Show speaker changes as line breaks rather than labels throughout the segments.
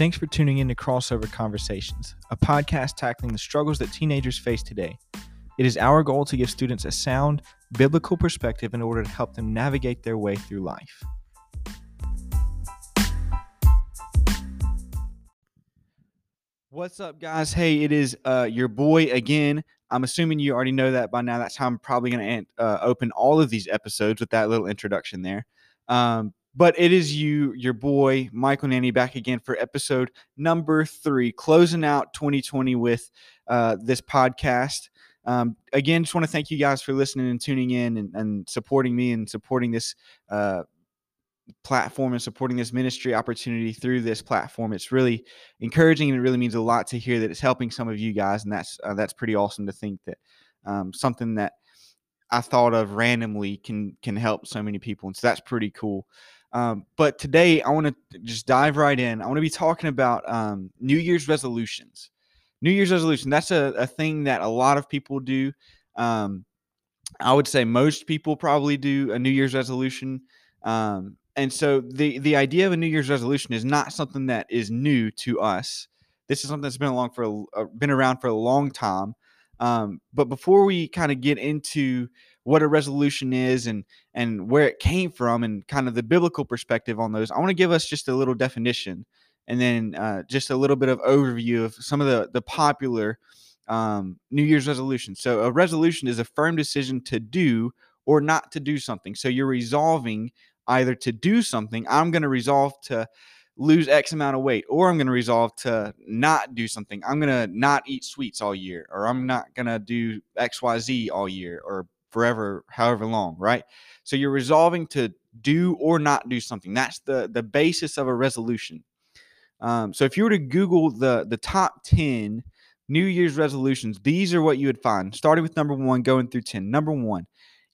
Thanks for tuning in to Crossover Conversations, a podcast tackling the struggles that teenagers face today. It is our goal to give students a sound, biblical perspective in order to help them navigate their way through life. What's up, guys? Hey, it is uh, your boy again. I'm assuming you already know that by now. That's how I'm probably going to uh, open all of these episodes with that little introduction there. Um, but it is you, your boy, Michael Nanny, back again for episode number three, closing out 2020 with uh, this podcast. Um, again, just want to thank you guys for listening and tuning in and, and supporting me and supporting this uh, platform and supporting this ministry opportunity through this platform. It's really encouraging and it really means a lot to hear that it's helping some of you guys, and that's uh, that's pretty awesome to think that um, something that I thought of randomly can can help so many people, and so that's pretty cool. Um, but today, I want to just dive right in. I want to be talking about um, New Year's resolutions. New Year's resolution, that's a, a thing that a lot of people do. Um, I would say most people probably do a New Year's resolution. Um, and so the, the idea of a New Year's resolution is not something that is new to us. This is something that's been along for a, been around for a long time. Um, but before we kind of get into what a resolution is and and where it came from and kind of the biblical perspective on those, I want to give us just a little definition and then uh, just a little bit of overview of some of the the popular um, New Year's resolutions. So a resolution is a firm decision to do or not to do something. So you're resolving either to do something. I'm going to resolve to lose X amount of weight, or I'm going to resolve to not do something. I'm going to not eat sweets all year, or I'm not going to do XYZ all year, or forever, however long, right? So you're resolving to do or not do something. That's the the basis of a resolution. Um, so if you were to Google the the top ten New Year's resolutions, these are what you would find. Starting with number one, going through ten. Number one,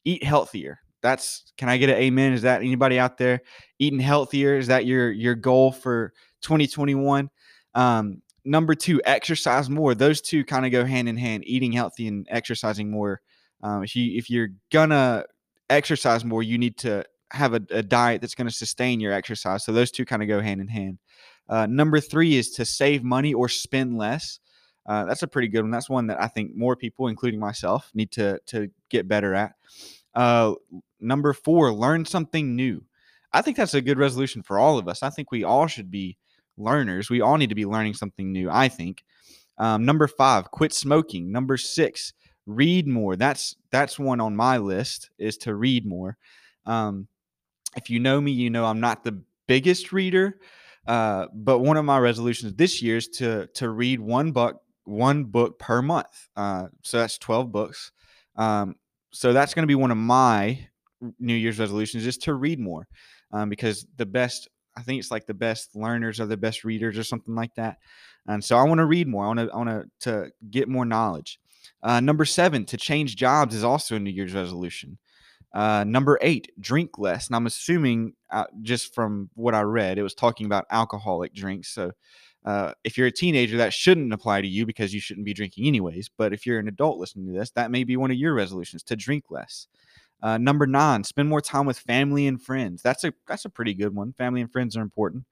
eat healthier. That's can I get an amen? Is that anybody out there eating healthier? Is that your your goal for 2021? Um, number two, exercise more. Those two kind of go hand in hand. Eating healthy and exercising more um, if you if you're gonna exercise more, you need to have a, a diet that's going to sustain your exercise. So those two kind of go hand in hand. Uh, number three is to save money or spend less. Uh, that's a pretty good one. That's one that I think more people, including myself, need to to get better at. Uh, number four, learn something new. I think that's a good resolution for all of us. I think we all should be learners. We all need to be learning something new. I think. Um, number five, quit smoking. Number six, read more. That's that's one on my list is to read more. Um, if you know me, you know I'm not the biggest reader, uh, but one of my resolutions this year is to to read one book one book per month. Uh, so that's 12 books. Um, so that's going to be one of my New Year's resolutions is to read more, um, because the best I think it's like the best learners are the best readers or something like that. And so I want to read more. I want to I want to get more knowledge. Uh, number seven, to change jobs is also a New Year's resolution. Uh, number eight, drink less. And I'm assuming uh, just from what I read, it was talking about alcoholic drinks. So uh, if you're a teenager, that shouldn't apply to you because you shouldn't be drinking anyways. But if you're an adult listening to this, that may be one of your resolutions to drink less. Uh, number nine, spend more time with family and friends. That's a that's a pretty good one. Family and friends are important.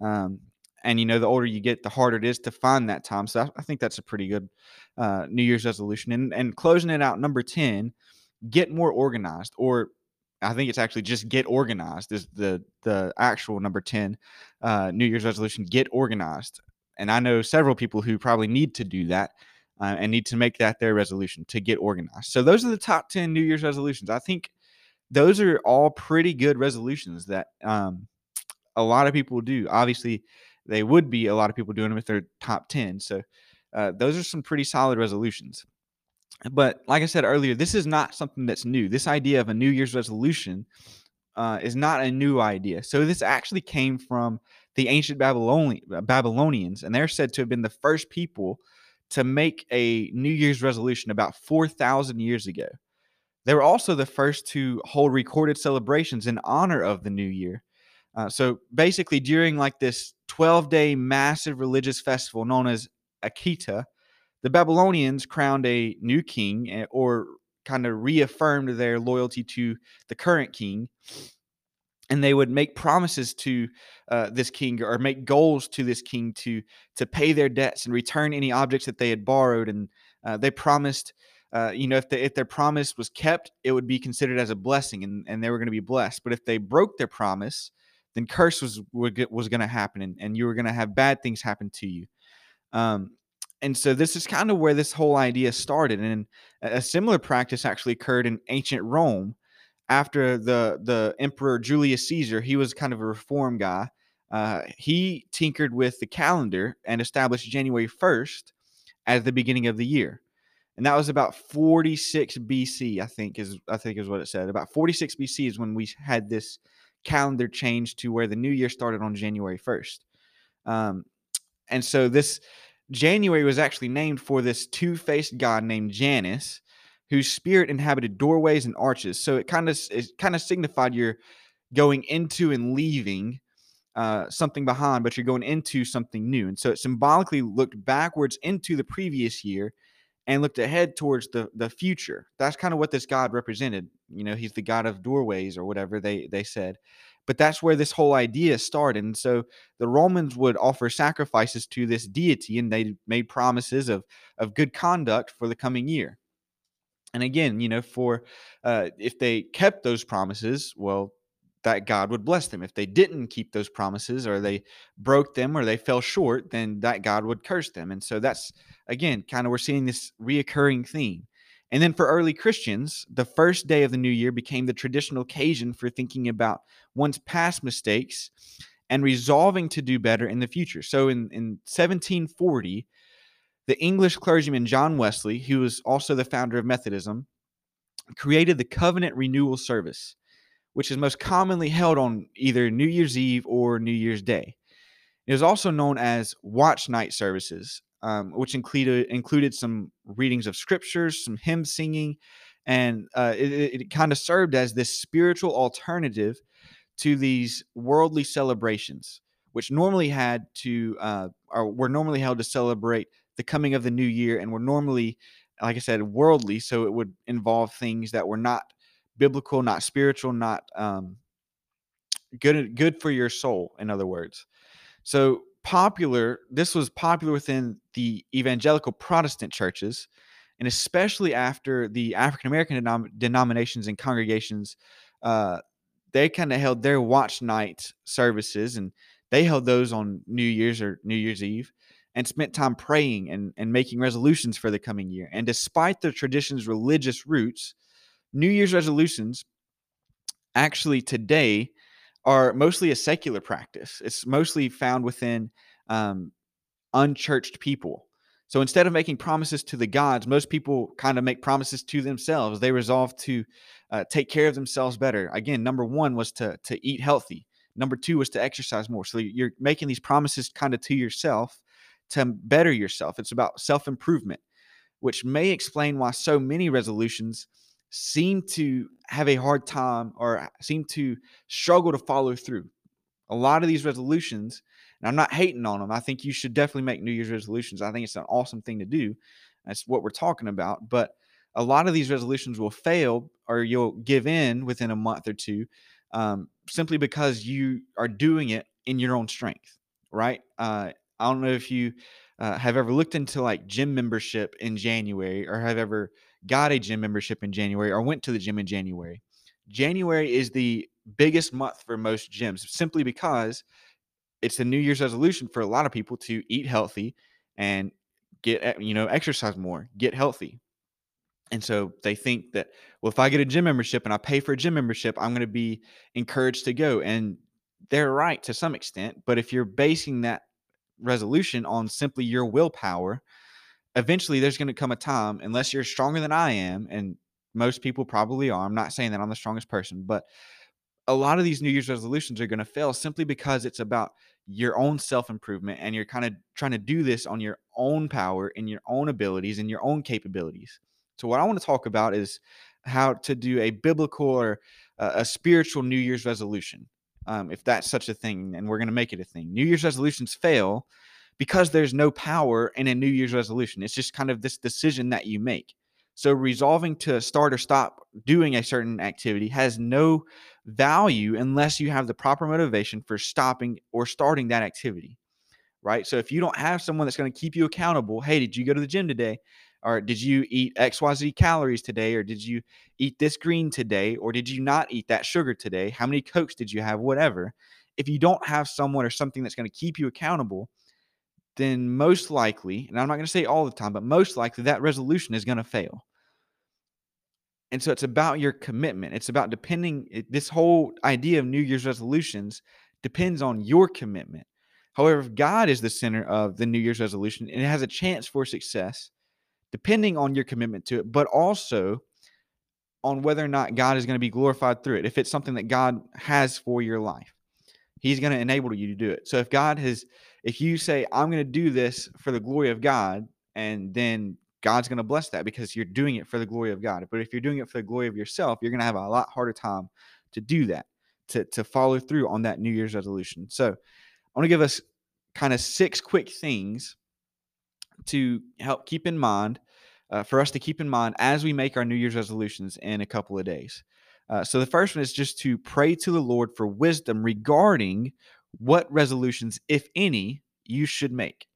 Um, and you know the older you get the harder it is to find that time so i, think that's a pretty good uh, new year's resolution and, and closing it out number 10 get more organized or i think it's actually just get organized is the the actual number 10 uh, new year's resolution get organized and i know several people who probably need to do that uh, and need to make that their resolution to get organized so those are the top 10 new year's resolutions i think those are all pretty good resolutions that um, a lot of people do obviously they would be a lot of people doing them if they're top 10. So uh, those are some pretty solid resolutions. But like I said earlier, this is not something that's new. This idea of a New Year's resolution uh, is not a new idea. So this actually came from the ancient Babylonian, Babylonians, and they're said to have been the first people to make a New Year's resolution about 4,000 years ago. They were also the first to hold recorded celebrations in honor of the new year. Uh, so basically, during like this 12 day massive religious festival known as Akitu, the Babylonians crowned a new king eh, or kind of reaffirmed their loyalty to the current king. and they would make promises to uh, this king or make goals to this king to to pay their debts and return any objects that they had borrowed. And uh, they promised uh, you know if, the, if their promise was kept it would be considered as a blessing and, and they were going to be blessed. But if they broke their promise then curse was was going to happen and, and you were going to have bad things happen to you um, and so this is kind of where this whole idea started and a similar practice actually occurred in ancient rome after the the emperor Julius Caesar, he was kind of a reform guy. Uh, he tinkered with the calendar and established January 1st as the beginning of the year. And that was about 46 BC, I think is I think is what it said. About 46 BC is when we had this calendar change to where the new year started on January 1st. Um, and so this January was actually named for this two-faced god named Janus whose spirit inhabited doorways and arches. So it kind of it kind of signified you're going into and leaving uh, something behind, but you're going into something new. And so it symbolically looked backwards into the previous year and looked ahead towards the the future. That's kind of what this god represented. You know, he's the god of doorways or whatever they they said. But that's where this whole idea started. And so the Romans would offer sacrifices to this deity and they made promises of of good conduct for the coming year. And again, you know, for uh, if they kept those promises, well, that God would bless them. If they didn't keep those promises or they broke them or they fell short, then that God would curse them. And so that's, again, kind of we're seeing this reoccurring theme. And then for early Christians, the first day of the new year became the traditional occasion for thinking about one's past mistakes and resolving to do better in the future. So in, in 1740, the English clergyman John Wesley, who was also the founder of Methodism, created the covenant renewal service, which is most commonly held on either New Year's Eve or New Year's Day. It is also known as watch night services, um, which included included some readings of scriptures, some hymn singing, and uh, it, it kind of served as this spiritual alternative to these worldly celebrations, which normally had to uh, or were normally held to celebrate the coming of the new year and were normally like i said worldly so it would involve things that were not biblical not spiritual not um, good good for your soul in other words so popular this was popular within the evangelical protestant churches and especially after the african american denom- denominations and congregations uh, they kind of held their watch night services and they held those on new year's or new year's eve and spent time praying and, and making resolutions for the coming year. And despite the tradition's religious roots, New Year's resolutions actually today are mostly a secular practice. It's mostly found within um, unchurched people. So instead of making promises to the gods, most people kind of make promises to themselves. They resolve to uh, take care of themselves better. Again, number one was to to eat healthy. Number two was to exercise more. So you're making these promises kind of to yourself to better yourself. It's about self improvement, which may explain why so many resolutions seem to have a hard time or seem to struggle to follow through. A lot of these resolutions, and I'm not hating on them, I think you should definitely make New Year's resolutions. I think it's an awesome thing to do. That's what we're talking about. But a lot of these resolutions will fail or you'll give in within a month or two um, simply because you are doing it in your own strength, right? Uh, I don't know if you uh, have ever looked into like gym membership in January or have ever got a gym membership in January or went to the gym in January. January is the biggest month for most gyms simply because it's a New Year's resolution for a lot of people to eat healthy and get eh, you know exercise more, get healthy. And so they think that well if I get a gym membership and I pay for a gym membership, I'm going to be encouraged to go and they're right to some extent, but if you're basing that resolution on simply your willpower, eventually there's going to come a time, unless you're stronger than I am, and most people probably are. I'm not saying that I'm the strongest person, but a lot of these New Year's resolutions are going to fail simply because it's about your own self improvement and you're kind of trying to do this on your own power and your own abilities and your own capabilities. So, what I want to talk about is how to do a biblical or a spiritual New Year's resolution um, if that's such a thing, and we're going to make it a thing. New Year's resolutions fail because there's no power in a New Year's resolution. It's just kind of this decision that you make. So resolving to start or stop doing a certain activity has no value unless you have the proper motivation for stopping or starting that activity. Right. So if you don't have someone that's going to keep you accountable, hey, did you go to the gym today? Or did you eat XYZ calories today? Or did you eat this green today? Or did you not eat that sugar today? How many Cokes did you have? Whatever. If you don't have someone or something that's going to keep you accountable, then most likely, and I'm not going to say all the time, but most likely that resolution is going to fail. And so it's about your commitment. It's about depending, this whole idea of New Year's resolutions depends on your commitment. However, if God is the center of the New Year's resolution and it has a chance for success, depending on your commitment to it, but also on whether or not God is going to be glorified through it. If it's something that God has for your life, He's going to enable you to do it. So if God has, if you say, I'm going to do this for the glory of God, and then God's going to bless that because you're doing it for the glory of God. But if you're doing it for the glory of yourself, you're going to have a lot harder time to do that, to, to follow through on that New Year's resolution. So I want to give us kind of six quick things to help keep in mind, uh, for us to keep in mind as we make our New Year's resolutions in a couple of days. Uh, so the first one is just to pray to the Lord for wisdom regarding what resolutions, if any, you should make.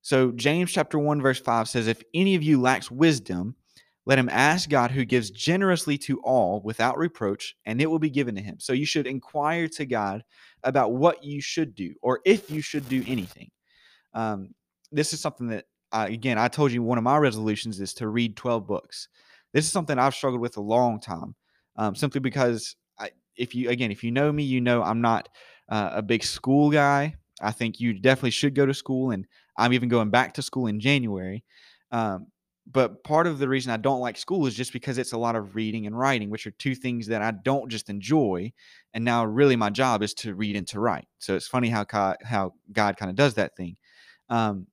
So James chapter 1 verse 5 says if any of you lacks wisdom let him ask God who gives generously to all without reproach and it will be given to him. So you should inquire to God about what you should do or if you should do anything. Um, this is something that I, again I told you one of my resolutions is to read 12 books. This is something I've struggled with a long time um, simply because I, if you again if you know me you know I'm not uh, a big school guy. I think you definitely should go to school, and I'm even going back to school in January. Um, but part of the reason I don't like school is just because it's a lot of reading and writing, which are two things that I don't just enjoy. And now, really, my job is to read and to write. So it's funny how God, how God kind of does that thing. Um,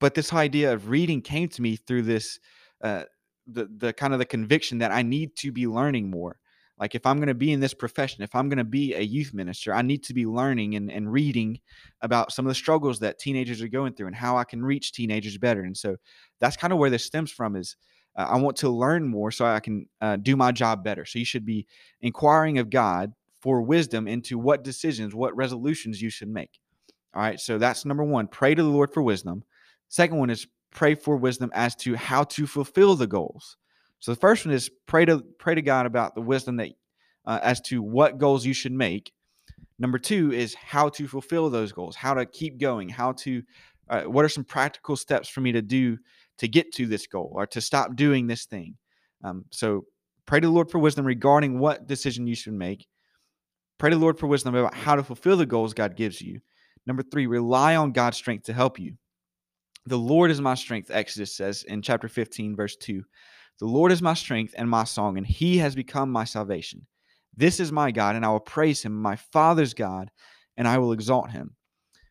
but this idea of reading came to me through this, uh, the the kind of the conviction that I need to be learning more. Like if I'm going to be in this profession, if I'm going to be a youth minister, I need to be learning and, and reading about some of the struggles that teenagers are going through and how I can reach teenagers better. And so that's kind of where this stems from is uh, I want to learn more so I can uh, do my job better. So you should be inquiring of God for wisdom into what decisions, what resolutions you should make. All right. So that's number one. Pray to the Lord for wisdom. Second one is pray for wisdom as to how to fulfill the goals. So the first one is pray to pray to God about the wisdom that uh, as to what goals you should make. Number two is how to fulfill those goals, how to keep going, how to uh, what are some practical steps for me to do to get to this goal or to stop doing this thing. Um, so pray to the Lord for wisdom regarding what decision you should make. Pray to the Lord for wisdom about how to fulfill the goals God gives you. Number three, rely on God's strength to help you. The Lord is my strength, Exodus says in chapter 15, verse 2. The Lord is my strength and my song, and he has become my salvation. This is my God, and I will praise him, my Father's God, and I will exalt him.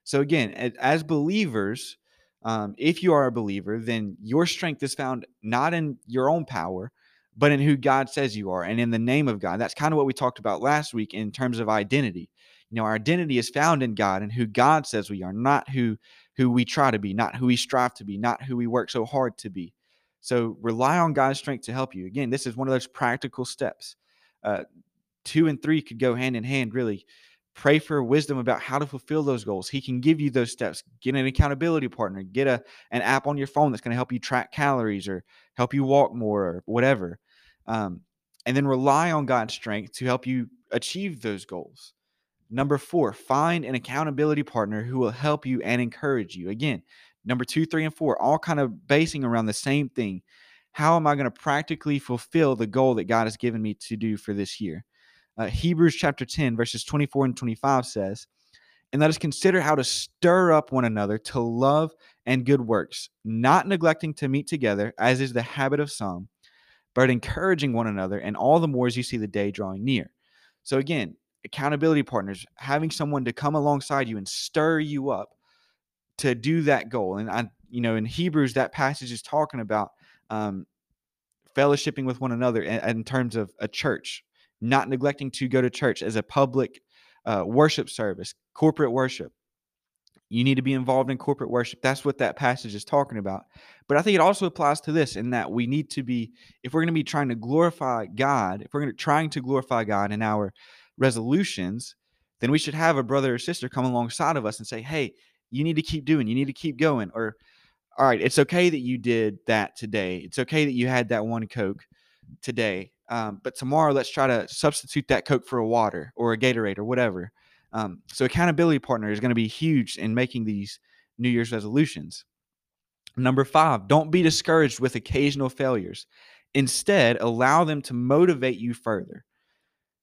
So, again, as believers, um, if you are a believer, then your strength is found not in your own power, but in who God says you are and in the name of God. That's kind of what we talked about last week in terms of identity. You know, our identity is found in God and who God says we are, not who who we try to be, not who we strive to be, not who we work so hard to be. So rely on God's strength to help you. Again, this is one of those practical steps. Uh, two and three could go hand in hand, really. Pray for wisdom about how to fulfill those goals. He can give you those steps. Get an accountability partner. Get a an app on your phone that's going to help you track calories or help you walk more or whatever. Um, and then rely on God's strength to help you achieve those goals. Number four, find an accountability partner who will help you and encourage you. Again, number two, three, and four, all kind of basing around the same thing. How am I going to practically fulfill the goal that God has given me to do for this year? Uh, Hebrews chapter 10, verses 24 and 25 says, And let us consider how to stir up one another to love and good works, not neglecting to meet together, as is the habit of some, but encouraging one another, and all the more as you see the day drawing near. So, again, accountability partners, having someone to come alongside you and stir you up to do that goal. And I, you know, in Hebrews, that passage is talking about um, fellowshipping with one another in, in, terms of a church, not neglecting to go to church as a public uh, worship service, corporate worship. You need to be involved in corporate worship. That's what that passage is talking about. But I think it also applies to this in that we need to be, if we're going to be trying to glorify God, if we're going to trying to glorify God in our resolutions, then we should have a brother or sister come alongside of us and say, "Hey, you need to keep doing. You need to keep going." Or, "All right, it's okay that you did that today. It's okay that you had that one Coke today. Um, but tomorrow, let's try to substitute that Coke for a water or a Gatorade or whatever." Um, so accountability partner is going to be huge in making these New Year's resolutions. Number five, don't be discouraged with occasional failures. Instead, allow them to motivate you further.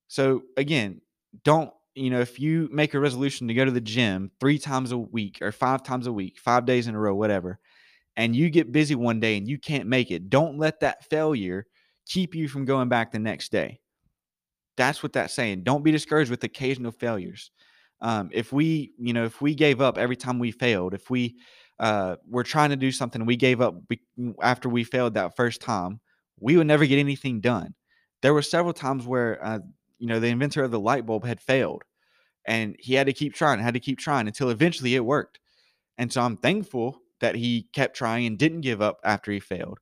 So again, don't you know if you make a resolution to go to the gym three times a week or five times a week, five days in a row, whatever, and you get busy one day and you can't make it, don't let that failure keep you from going back the next day. That's what that's saying. Don't be discouraged with occasional failures. Um, if we, you know, if we gave up every time we failed, if we uh, were trying to do something, we gave up be- after we failed that first time, we would never get anything done. There were several times where, uh, you know, the inventor of the light bulb had failed, and he had to keep trying, had to keep trying until eventually it worked. And so I'm thankful that he kept trying and didn't give up after he failed.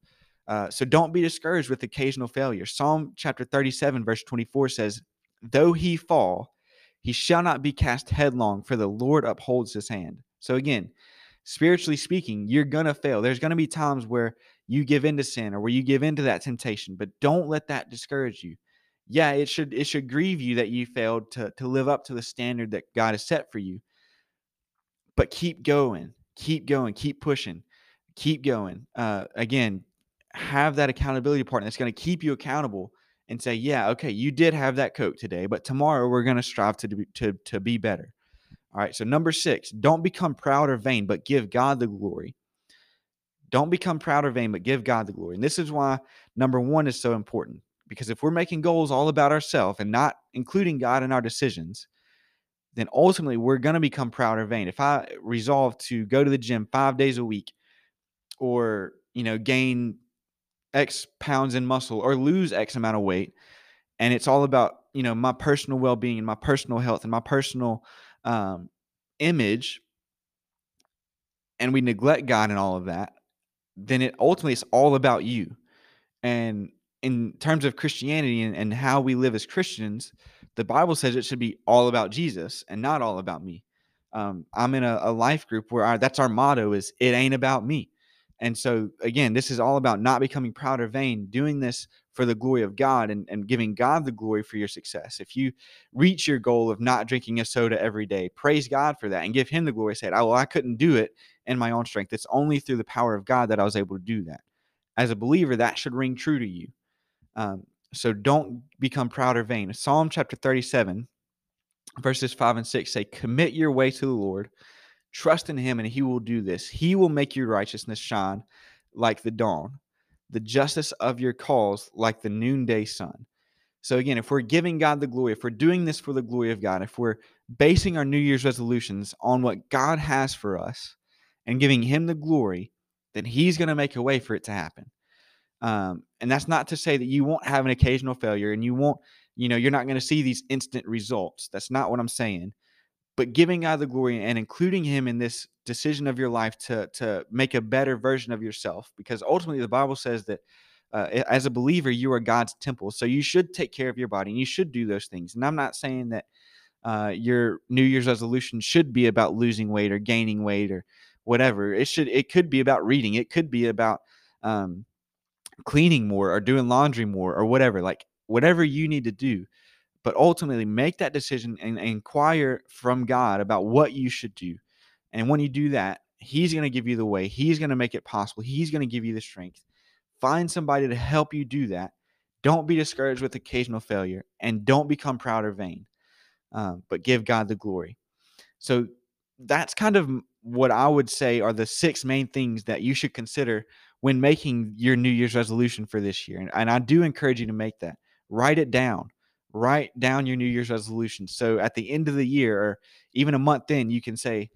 Uh, so don't be discouraged with occasional failure. Psalm chapter 37, verse 24 says, Though he fall, he shall not be cast headlong, for the Lord upholds his hand. So again, spiritually speaking, you're going to fail. There's going to be times where you give into sin or where you give into that temptation, but don't let that discourage you. Yeah, it should it should grieve you that you failed to to live up to the standard that God has set for you. But keep going, keep going, keep pushing, keep going. Uh, again, have that accountability partner that's going to keep you accountable and say, yeah, okay, you did have that Coke today, but tomorrow we're going to strive to, to, to be better. All right, so number six, don't become proud or vain, but give God the glory. Don't become proud or vain, but give God the glory. And this is why number one is so important. Because if we're making goals all about ourselves and not including God in our decisions, then ultimately we're going to become proud or vain. If I resolve to go to the gym five days a week or, you know, gain X pounds in muscle or lose X amount of weight. And it's all about, you know, my personal well being and my personal health and my personal um, image. And we neglect God and all of that. Then it ultimately it's all about you. And in terms of Christianity and, and how we live as Christians, the Bible says it should be all about Jesus and not all about me. Um, I'm in a, a life group where our, that's our motto is it ain't about me. And so, again, this is all about not becoming proud or vain, doing this for the glory of God and, and giving God the glory for your success. If you reach your goal of not drinking a soda every day, praise God for that and give Him the glory. Say, oh, well, I couldn't do it in my own strength. It's only through the power of God that I was able to do that. As a believer, that should ring true to you. Um, so don't become proud or vain. Psalm chapter 37, verses 5 and 6 say, Commit your way to the Lord Trust in him and he will do this. He will make your righteousness shine like the dawn, the justice of your cause like the noonday sun. So, again, if we're giving God the glory, if we're doing this for the glory of God, if we're basing our New Year's resolutions on what God has for us and giving Him the glory, then He's going to make a way for it to happen. Um, and that's not to say that you won't have an occasional failure and you won't, you know, you're not going to see these instant results. That's not what I'm saying but giving God the glory and including Him in this decision of your life to to make a better version of yourself, because ultimately the Bible says that uh, as a believer you are God's temple, so you should take care of your body and you should do those things. And I'm not saying that uh, your New Year's resolution should be about losing weight or gaining weight or whatever. It should it could be about reading. It could be about um, cleaning more or doing laundry more or whatever. Like whatever you need to do but ultimately make that decision and, inquire from God about what you should do. And when you do that, He's going to give you the way, He's going to make it possible, He's going to give you the strength. Find somebody to help you do that. Don't be discouraged with occasional failure and don't become proud or vain, um, but give God the glory. So that's kind of what I would say are the six main things that you should consider when making your New Year's resolution for this year. And, and I do encourage you to make that. Write it down write down your New Year's resolution. So at the end of the year or even a month in, you can say,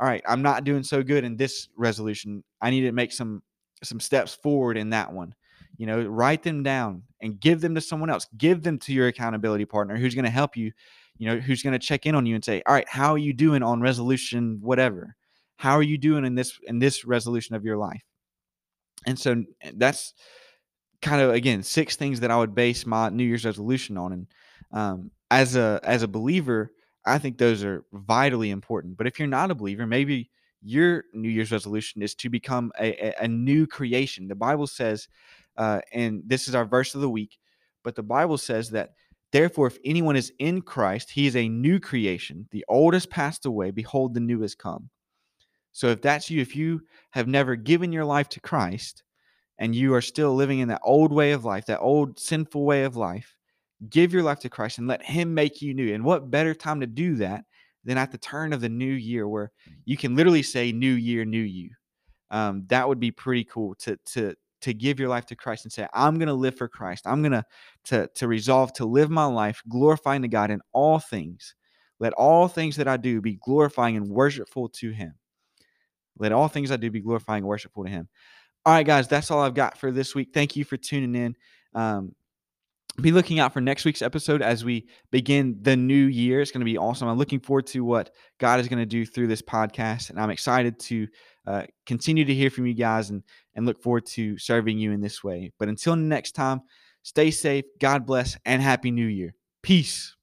all right, I'm not doing so good in this resolution. I need to make some some steps forward in that one. You know, write them down and give them to someone else. Give them to your accountability partner who's going to help you, you know, who's going to check in on you and say, "All right, how are you doing on resolution whatever?" How are you doing in this in this resolution of your life? And so that's kind of again six things that I would base my New Year's resolution on. And um, as a as a believer, I think those are vitally important. But if you're not a believer, maybe your New Year's resolution is to become a, a, a new creation. The Bible says, uh, and this is our verse of the week, but the Bible says that therefore, if anyone is in Christ, he is a new creation. The old has passed away; behold, the new has come. So if that's you, if you have never given your life to Christ, and you are still living in that old way of life, that old sinful way of life, give your life to Christ and let Him make you new. And what better time to do that than at the turn of the new year, where you can literally say, "New year, new you." Um, that would be pretty cool to to to give your life to Christ and say, "I'm going to live for Christ. I'm going to to to resolve to live my life glorifying to God in all things. Let all things that I do be glorifying and worshipful to Him. Let all things I do be glorifying and worshipful to Him." All right, guys, that's all I've got for this week. Thank you for tuning in. Um, be looking out for next week's episode as we begin the new year. It's going to be awesome. I'm looking forward to what God is going to do through this podcast, and I'm excited to uh, continue to hear from you guys and and look forward to serving you in this way. But until next time, stay safe. God bless, and happy New Year. Peace.